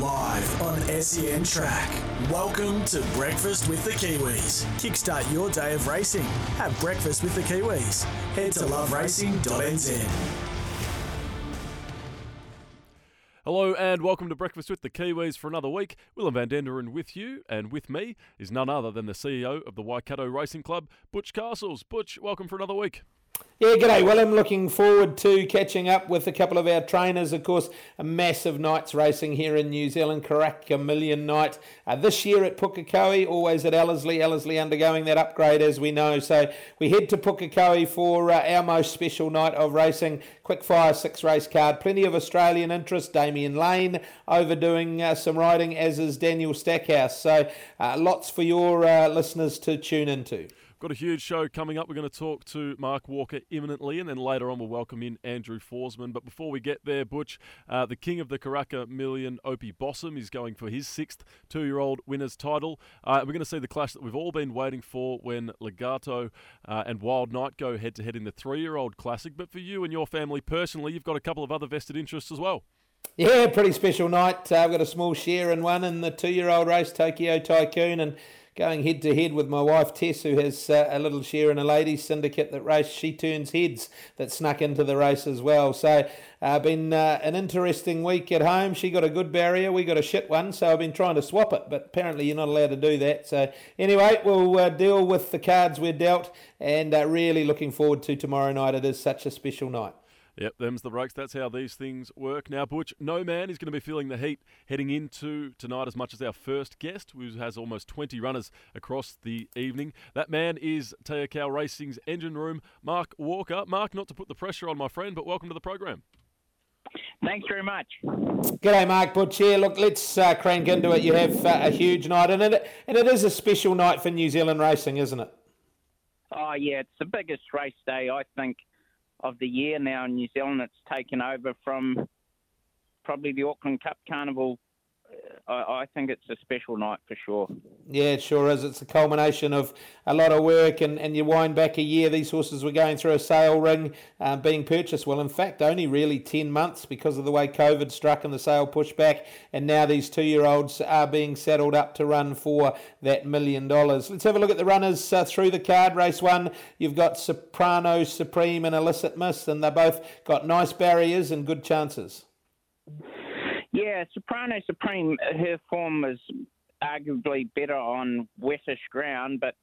Live on SEN Track. Welcome to Breakfast with the Kiwis. Kickstart your day of racing. Have breakfast with the Kiwis. Head to loveracing.nz. Hello and welcome to Breakfast with the Kiwis for another week. Willem van Denderen with you, and with me is none other than the CEO of the Waikato Racing Club, Butch Castles. Butch, welcome for another week. Yeah, g'day, Well, I'm Looking forward to catching up with a couple of our trainers. Of course, a massive night's racing here in New Zealand, Karaka Million Night. Uh, this year at Pukekohe, always at Ellerslie. Ellerslie undergoing that upgrade, as we know. So we head to Pukekohe for uh, our most special night of racing. Quick fire six race card. Plenty of Australian interest. Damian Lane overdoing uh, some riding, as is Daniel Stackhouse. So uh, lots for your uh, listeners to tune into. Got a huge show coming up. We're going to talk to Mark Walker imminently, and then later on we'll welcome in Andrew Forsman. But before we get there, Butch, uh, the king of the Karaka Million, Opie Bosson, is going for his sixth two-year-old winner's title. Uh, we're going to see the clash that we've all been waiting for when Legato uh, and Wild Knight go head-to-head in the three-year-old classic. But for you and your family personally, you've got a couple of other vested interests as well. Yeah, pretty special night. Uh, I've got a small share in one in the two-year-old race, Tokyo Tycoon, and going head to head with my wife Tess, who has uh, a little share in a ladies syndicate that race. She turns heads that snuck into the race as well. So, uh, been uh, an interesting week at home. She got a good barrier, we got a shit one. So I've been trying to swap it, but apparently you're not allowed to do that. So anyway, we'll uh, deal with the cards we're dealt, and uh, really looking forward to tomorrow night. It is such a special night. Yep, them's the breaks. That's how these things work. Now, Butch, no man is going to be feeling the heat heading into tonight as much as our first guest, who has almost 20 runners across the evening. That man is Te Akau Racing's engine room, Mark Walker. Mark, not to put the pressure on my friend, but welcome to the program. Thanks very much. G'day, Mark Butch here. Look, let's uh, crank into it. You have uh, a huge night, and it, and it is a special night for New Zealand racing, isn't it? Oh, yeah, it's the biggest race day, I think, of the year now in New Zealand. It's taken over from probably the Auckland Cup Carnival. I, I, think it's a special night for sure. Yeah, it sure is. It's a culmination of a lot of work, and, and you wind back a year. These horses were going through a sale ring, um, being purchased. Well, in fact, only really 10 months because of the way COVID struck and the sale pushed back. And now these two year olds are being saddled up to run for that million dollars. Let's have a look at the runners uh, through the card. Race one, you've got Soprano Supreme and Illicit Mist, and they both got nice barriers and good chances. Yeah, Soprano Supreme, her form is arguably better on wettish ground, but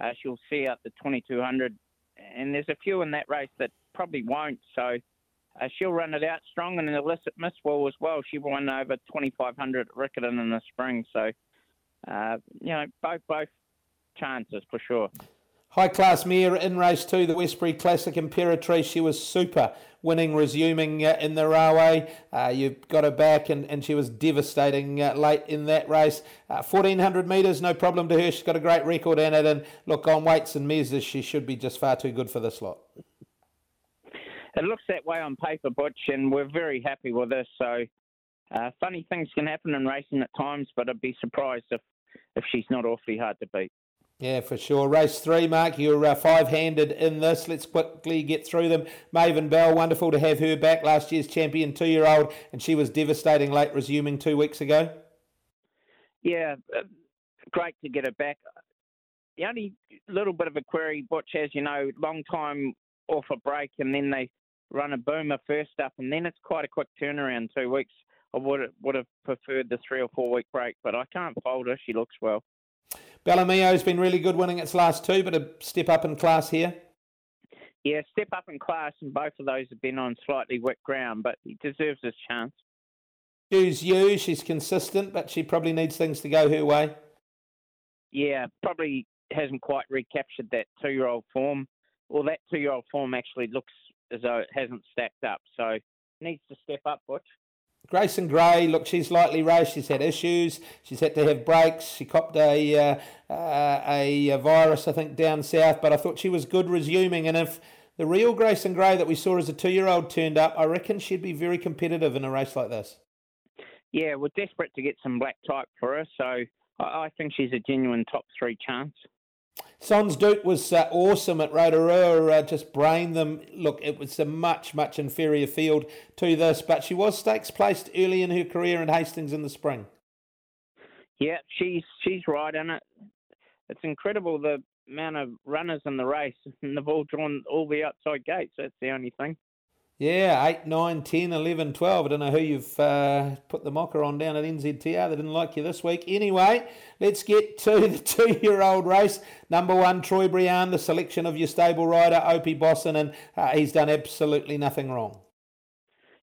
uh, she'll see out the 2200. And there's a few in that race that probably won't, so uh, she'll run it out strong. And an illicit miss will as well. She won over 2500 at Riccarton in the spring, so uh, you know both both chances for sure. High class mare in race two, the Westbury Classic Imperatrice. She was super winning, resuming uh, in the railway. Uh, you've got her back, and, and she was devastating uh, late in that race. 1400 uh, metres, no problem to her. She's got a great record in it. And look, on weights and measures, she should be just far too good for this lot. It looks that way on paper, Butch, and we're very happy with this. So, uh, funny things can happen in racing at times, but I'd be surprised if, if she's not awfully hard to beat. Yeah, for sure. Race three, Mark. You're uh, five handed in this. Let's quickly get through them. Maven Bell, wonderful to have her back. Last year's champion, two year old, and she was devastating late, resuming two weeks ago. Yeah, uh, great to get her back. The only little bit of a query, Butch, as you know, long time off a break, and then they run a boomer first up, and then it's quite a quick turnaround, two weeks. I would would have preferred the three or four week break, but I can't fault her. She looks well. Bellamio's been really good winning its last two, but a step up in class here. Yeah, step up in class, and both of those have been on slightly wet ground, but he deserves his chance. Choose you. She's consistent, but she probably needs things to go her way. Yeah, probably hasn't quite recaptured that two-year-old form. Well, that two-year-old form actually looks as though it hasn't stacked up, so needs to step up, Butch. Grayson Gray, look, she's lightly raced. She's had issues. She's had to have breaks. She copped a, uh, uh, a, virus, I think, down south. But I thought she was good resuming. And if the real Grayson Gray that we saw as a two-year-old turned up, I reckon she'd be very competitive in a race like this. Yeah, we're desperate to get some black type for her, so I think she's a genuine top three chance. Sons Duke was uh, awesome at Rotorua, uh, just brained them. Look, it was a much, much inferior field to this, but she was stakes placed early in her career in Hastings in the spring. Yeah, she's she's right in it. It's incredible the amount of runners in the race, and they've all drawn all the outside gates. That's the only thing. Yeah, 8, 9, 10, 11, 12. I don't know who you've uh, put the mocker on down at NZTR. They didn't like you this week. Anyway, let's get to the two year old race. Number one, Troy Briand, the selection of your stable rider, Opie Bosson, and uh, he's done absolutely nothing wrong.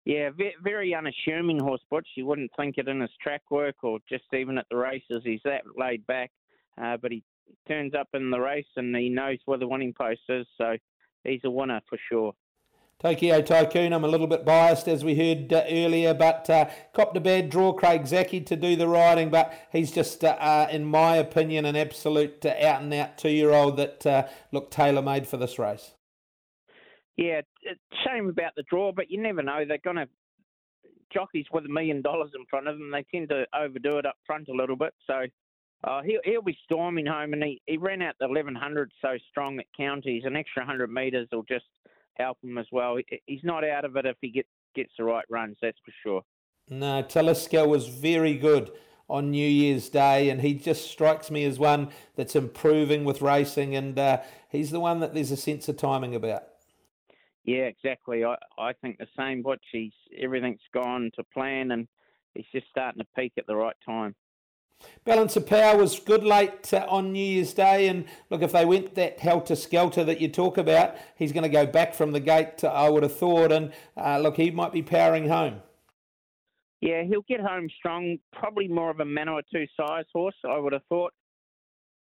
Yeah, very unassuming horse, Butch. You wouldn't think it in his track work or just even at the races. He's that laid back, uh, but he turns up in the race and he knows where the winning post is, so he's a winner for sure. Tokyo Tycoon, I'm a little bit biased as we heard uh, earlier, but uh, copped a bad draw, Craig Zaki, to do the riding, but he's just, uh, uh in my opinion, an absolute uh, out and out two year old that uh, looked tailor made for this race. Yeah, shame about the draw, but you never know. They're going to jockeys with a million dollars in front of them. They tend to overdo it up front a little bit, so uh, he'll, he'll be storming home, and he, he ran out the 1100 so strong at counties. An extra 100 metres will just help him as well. He's not out of it if he get, gets the right runs, that's for sure. No, Taliska was very good on New Year's Day, and he just strikes me as one that's improving with racing, and uh, he's the one that there's a sense of timing about. Yeah, exactly. I, I think the same. But he's everything's gone to plan, and he's just starting to peak at the right time. Balance of Power was good late uh, on New Year's Day, and look, if they went that helter skelter that you talk about, he's going to go back from the gate. I would have thought, and uh, look, he might be powering home. Yeah, he'll get home strong. Probably more of a Manawa two size horse. I would have thought.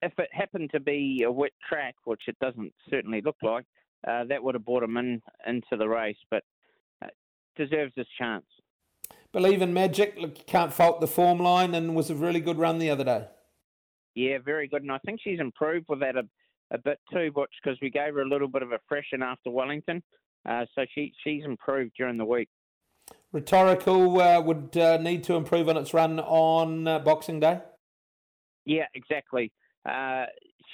If it happened to be a wet track, which it doesn't certainly look like, uh, that would have brought him in into the race. But uh, deserves his chance believe in magic. Look, you can't fault the form line, and was a really good run the other day. Yeah, very good, and I think she's improved with that a, a bit too, Butch, because we gave her a little bit of a freshen after Wellington, uh, so she she's improved during the week. Rhetorical uh, would uh, need to improve on its run on uh, Boxing Day. Yeah, exactly. Uh,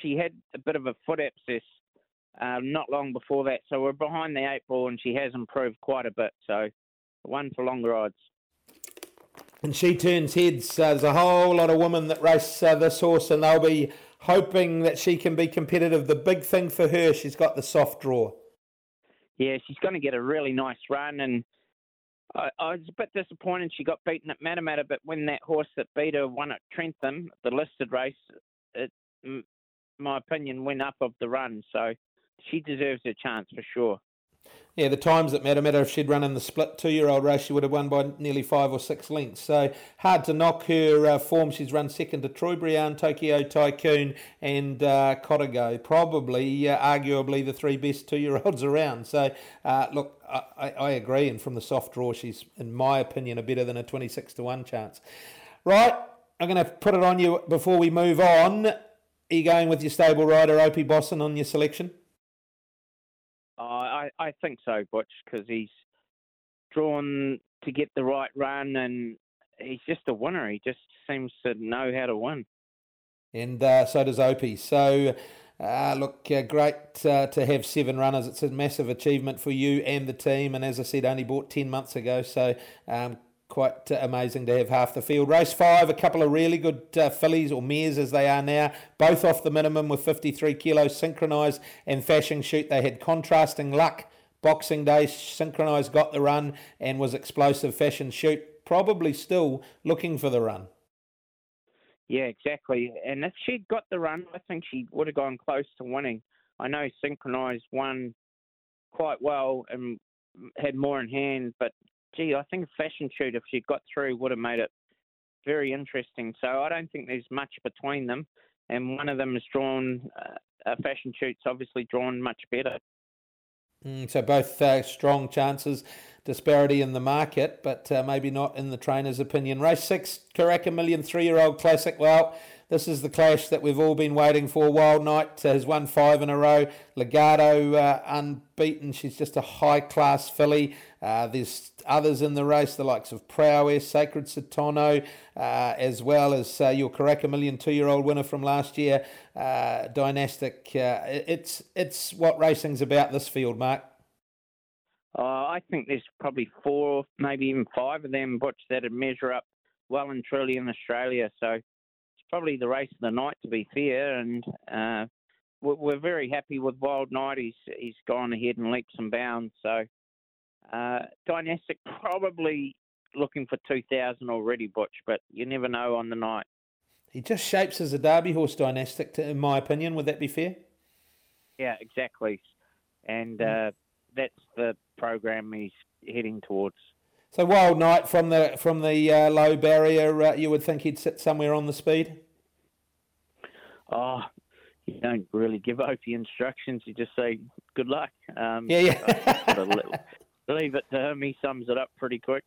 she had a bit of a foot abscess uh, not long before that, so we're behind the eight ball, and she has improved quite a bit. So, one for longer odds and she turns heads. Uh, there's a whole lot of women that race uh, this horse, and they'll be hoping that she can be competitive. The big thing for her, she's got the soft draw. Yeah, she's going to get a really nice run, and I, I was a bit disappointed she got beaten at Matamata, but when that horse that beat her won at Trentham, the listed race, it, my opinion, went up of the run. So she deserves a chance for sure. Yeah, the times that matter matter. If she'd run in the split two-year-old race, she would have won by nearly five or six lengths. So hard to knock her uh, form. She's run second to Troy Briand, Tokyo Tycoon, and uh, Kotago. Probably, uh, arguably, the three best two-year-olds around. So uh, look, I, I, agree. And from the soft draw, she's, in my opinion, a better than a twenty-six to one chance. Right, I'm going to put it on you before we move on. Are you going with your stable rider, Opie Bosson, on your selection? I, I think so, Butch, because he's drawn to get the right run and he's just a winner. He just seems to know how to win. And uh, so does Opie. So, uh, look, uh, great uh, to have seven runners. It's a massive achievement for you and the team. And as I said, only bought 10 months ago. So, um, quite uh, amazing to have half the field. Race five, a couple of really good uh, fillies or mares as they are now, both off the minimum with 53 kilos, synchronised and fashion shoot. They had contrasting luck. Boxing Day, synchronised got the run and was explosive fashion shoot. Probably still looking for the run. Yeah, exactly. And if she'd got the run, I think she would have gone close to winning. I know synchronised won quite well and had more in hand, but gee, I think a fashion shoot, if she got through, would have made it very interesting. So I don't think there's much between them. And one of them is drawn, uh, a fashion shoot's obviously drawn much better. Mm, so both uh, strong chances, disparity in the market, but uh, maybe not in the trainer's opinion. Race six, Karaka Million three-year-old classic. Well, this is the clash that we've all been waiting for. Wild Knight uh, has won five in a row. Legato uh, unbeaten. She's just a high class filly. Uh, there's others in the race, the likes of Prowess, Sacred Satono, uh, as well as uh, your Karaka Million two-year-old winner from last year, uh, Dynastic. Uh, it's it's what racing's about. This field, Mark. Uh, I think there's probably four, maybe even five of them butch that'd measure up well and truly in Australia. So it's probably the race of the night, to be fair. And we're very happy with Wild Knight. He's he's gone ahead and leaps and bounds. So uh, Dynastic probably looking for 2,000 already, Butch, but you never know on the night. He just shapes as a Derby horse, Dynastic, in my opinion. Would that be fair? Yeah, exactly. And uh, that's the program he's heading towards. So Wild Knight from the from the uh, low barrier, uh, you would think he'd sit somewhere on the speed. Oh, you don't really give Opie instructions. You just say good luck. Um, yeah, yeah. Leave it to him. He sums it up pretty quick.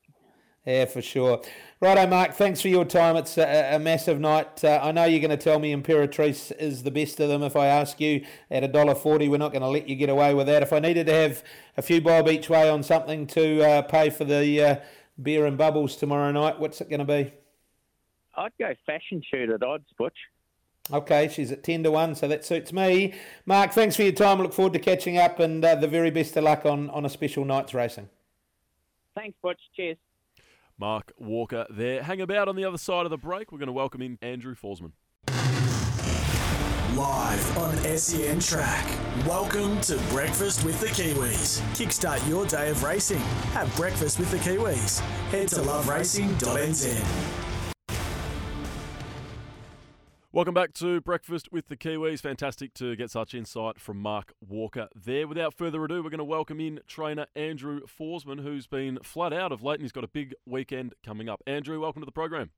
Yeah, for sure. Righto, Mark. Thanks for your time. It's a, a massive night. Uh, I know you're going to tell me Imperatrice is the best of them. If I ask you at a dollar forty, we're not going to let you get away with that. If I needed to have a few bob each way on something to uh, pay for the uh, beer and bubbles tomorrow night, what's it going to be? I'd go fashion shoot at odds, Butch. Okay, she's at 10 to 1, so that suits me. Mark, thanks for your time. Look forward to catching up and uh, the very best of luck on, on a special night's racing. Thanks, Butch. Cheers. Mark Walker there. Hang about on the other side of the break. We're going to welcome in Andrew Forsman. Live on SEN Track. Welcome to Breakfast with the Kiwis. Kickstart your day of racing. Have breakfast with the Kiwis. Head to loveracing.nz. Welcome back to Breakfast with the Kiwis. Fantastic to get such insight from Mark Walker there. Without further ado, we're going to welcome in trainer Andrew Forsman, who's been flat out of late and he's got a big weekend coming up. Andrew, welcome to the program.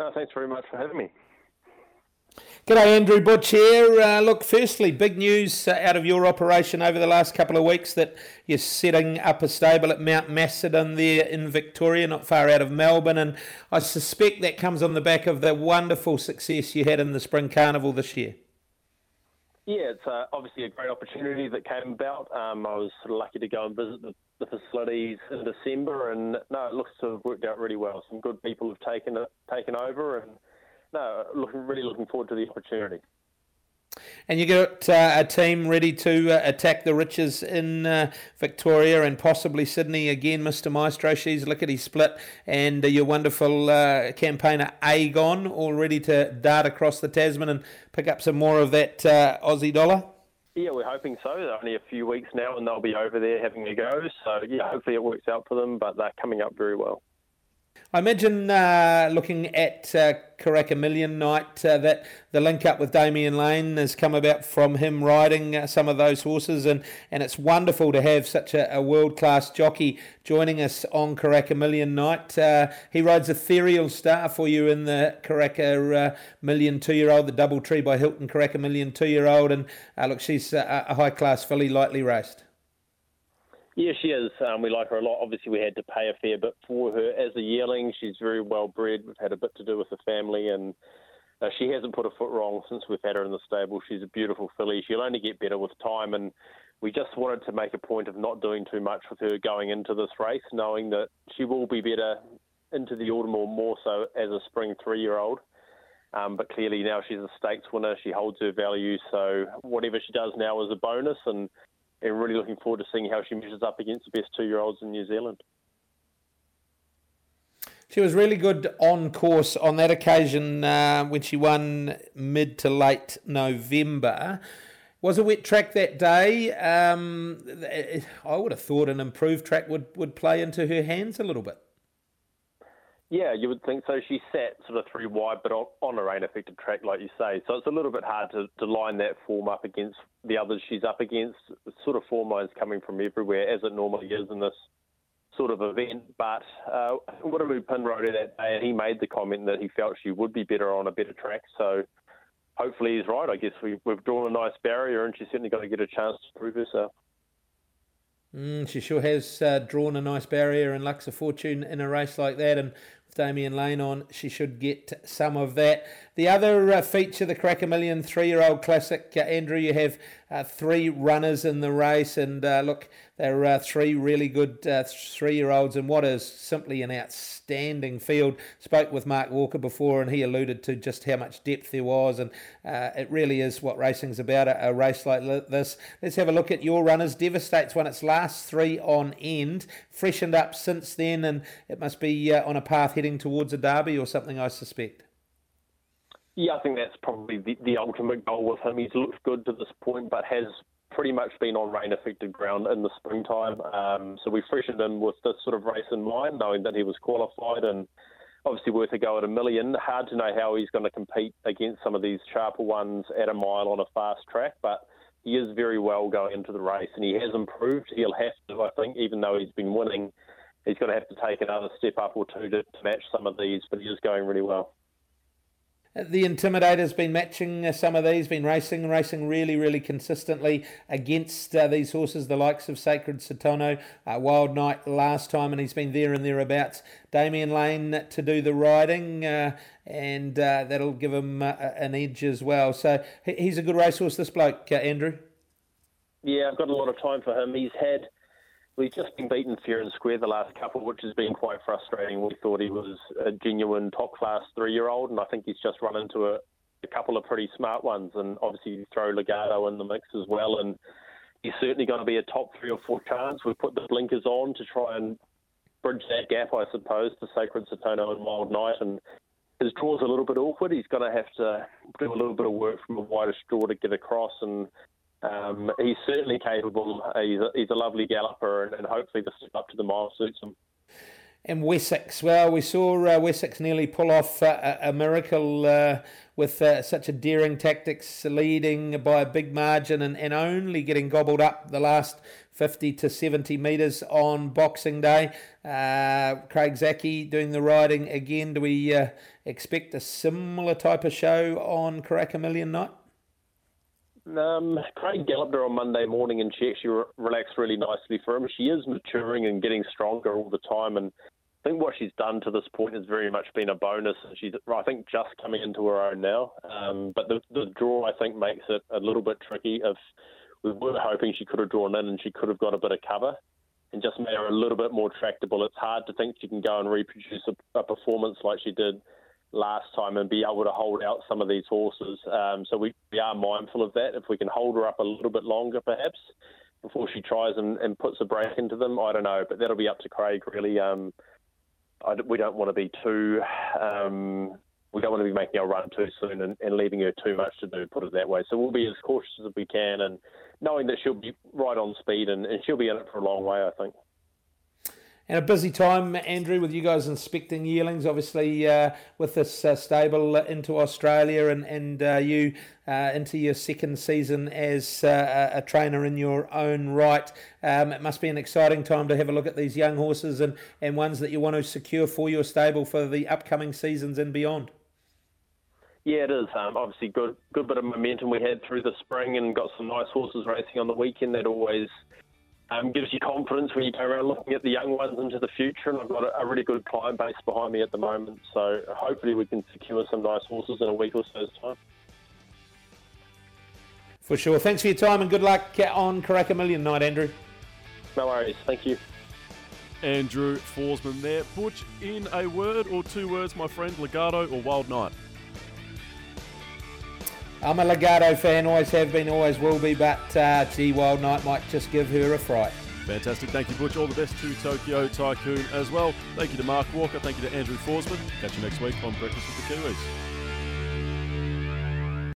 Uh, thanks very much for having me. G'day, Andrew Butch here. Uh, look, firstly, big news uh, out of your operation over the last couple of weeks that you're setting up a stable at Mount Macedon there in Victoria, not far out of Melbourne. And I suspect that comes on the back of the wonderful success you had in the Spring Carnival this year. Yeah, it's uh, obviously a great opportunity that came about. Um, I was sort of lucky to go and visit the, the, facilities in December, and no, it looks to have worked out really well. Some good people have taken it, taken over, and no, looking really looking forward to the opportunity. And you got uh, a team ready to uh, attack the riches in uh, Victoria and possibly Sydney again, Mr. Maestro. She's lickety split, and uh, your wonderful uh, campaigner Agon all ready to dart across the Tasman and pick up some more of that uh, Aussie dollar. Yeah, we're hoping so. They're only a few weeks now, and they'll be over there having a go. So yeah, hopefully it works out for them. But they're coming up very well. I imagine uh, looking at uh, Karaka Million Night uh, that the link up with Damian Lane has come about from him riding uh, some of those horses, and, and it's wonderful to have such a, a world class jockey joining us on Karaka Million Night. Uh, he rides Ethereal Star for you in the Karaka uh, Million two year old, the Double Tree by Hilton Karaka Million two year old, and look, she's a, a high class filly, lightly raced. Yeah, she is. Um, we like her a lot. Obviously, we had to pay a fair bit for her as a yearling. She's very well bred. We've had a bit to do with the family, and uh, she hasn't put a foot wrong since we've had her in the stable. She's a beautiful filly. She'll only get better with time, and we just wanted to make a point of not doing too much with her going into this race, knowing that she will be better into the autumn or more so as a spring three-year-old. Um, but clearly now she's a stakes winner. She holds her value. So whatever she does now is a bonus, and and really looking forward to seeing how she measures up against the best two year olds in New Zealand. She was really good on course on that occasion uh, when she won mid to late November. Was a wet track that day. Um, I would have thought an improved track would, would play into her hands a little bit. Yeah, you would think so. She sat sort of three wide, but on, a rain affected track, like you say. So it's a little bit hard to, to line that form up against the others she's up against. Sort of form lines coming from everywhere, as it normally is in this sort of event. But uh, Wiremu Pinn rode that day, and he made the comment that he felt she would be better on a better track. So hopefully he's right. I guess we, we've drawn a nice barrier, and she's certainly got to get a chance to prove herself. Mm, she sure has uh, drawn a nice barrier and Lux of Fortune in a race like that. And Damian Lane on, she should get some of that. The other uh, feature, the Karaka Million three year old classic, uh, Andrew, you have uh, three runners in the race, and uh, look, there are three really good uh, three year olds, and what is simply an outstanding field. Spoke with Mark Walker before, and he alluded to just how much depth there was, and uh, it really is what racing's about a, a race like this. Let's have a look at your runners. Devastate's won its last three on end, freshened up since then, and it must be on a path heading towards a derby or something, I suspect. Yeah, I think that's probably the, the ultimate goal with him. He's looked good to this point, but has pretty much been on rain affected ground in the springtime. Um, so we freshened him with this sort of race in mind, knowing that he was qualified and obviously worth a go at a million. Hard to know how he's going to compete against some of these sharper ones at a mile on a fast track, but he is very well going into the race and he has improved. He'll have to, I think, even though he's been winning, he's going to have to take another step up or two to, to match some of these, but he is going really well. The Intimidator's been matching uh, some of these, been racing, racing really, really consistently against uh, these horses, the likes of Sacred Satono, uh, Wild Knight last time, and he's been there and thereabouts. Damian Lane to do the riding, uh, and uh, that'll give him uh, an edge as well. So he's a good racehorse, this bloke, Andrew. Yeah, I've got a lot of time for him. He's had We've just been beaten fair and square the last couple, which has been quite frustrating. We thought he was a genuine top class three year old, and I think he's just run into a, a couple of pretty smart ones. And obviously, you throw Legato in the mix as well, and he's certainly going to be a top three or four chance. We've put the blinkers on to try and bridge that gap, I suppose, to Sacred Satono and Wild Knight. And his draw's a little bit awkward. He's going to have to do a little bit of work from a wider straw to get across. And um, he's certainly capable. He's a, he's a lovely galloper, and, and hopefully the step up to the mile suits him. And Wessex, well, we saw uh, Wessex nearly pull off uh, a, miracle uh, with uh, such a daring tactics, leading by a big margin and, and only getting gobbled up the last 50 to 70 metres on Boxing Day. Uh, Craig Zackey doing the riding again. Do we uh, expect a similar type of show on Karaka Million night? Um, Craig galloped her on Monday morning and she actually re- relaxed really nicely for him. She is maturing and getting stronger all the time. And I think what she's done to this point has very much been a bonus. She's, I think, just coming into her own now. Um, but the, the draw, I think, makes it a little bit tricky. If we were hoping she could have drawn in and she could have got a bit of cover and just made her a little bit more tractable. It's hard to think she can go and reproduce a, a performance like she did last time and be able to hold out some of these horses. Um, so we, we are mindful of that. If we can hold her up a little bit longer, perhaps, before she tries and, and puts a break into them, I don't know. But that'll be up to Craig, really. Um, I, we don't want to be too. Um, we don't want to be making our run too soon and, and leaving her too much to do, put it that way. So we'll be as cautious as we can and knowing that she'll be right on speed and, and she'll be in it for a long way, I think. And a busy time, Andrew, with you guys inspecting yearlings, obviously uh, with this uh, stable into Australia and, and uh, you uh, into your second season as uh, a trainer in your own right. Um, it must be an exciting time to have a look at these young horses and, and ones that you want to secure for your stable for the upcoming seasons and beyond. Yeah, it is. Um, obviously, good good bit of momentum we had through the spring and got some nice horses racing on the weekend. That always um, gives you confidence when you go around looking at the young ones into the future. And I've got a, a, really good client base behind me at the moment. So hopefully we can secure some nice horses in a week or so's time. For sure. Thanks for your time and good luck on Karaka Million night, Andrew. No worries. Thank you. Andrew Forsman there. Butch, in a word or two words, my friend, Legato or Wild Knight? I'm a Legato fan, always have been, always will be, but uh, Wild Knight might just give her a fright. Fantastic. Thank you, Butch. All the best to Tokyo Tycoon as well. Thank you to Mark Walker. Thank you to Andrew Forsman. Catch you next week on Breakfast with the Kiwis.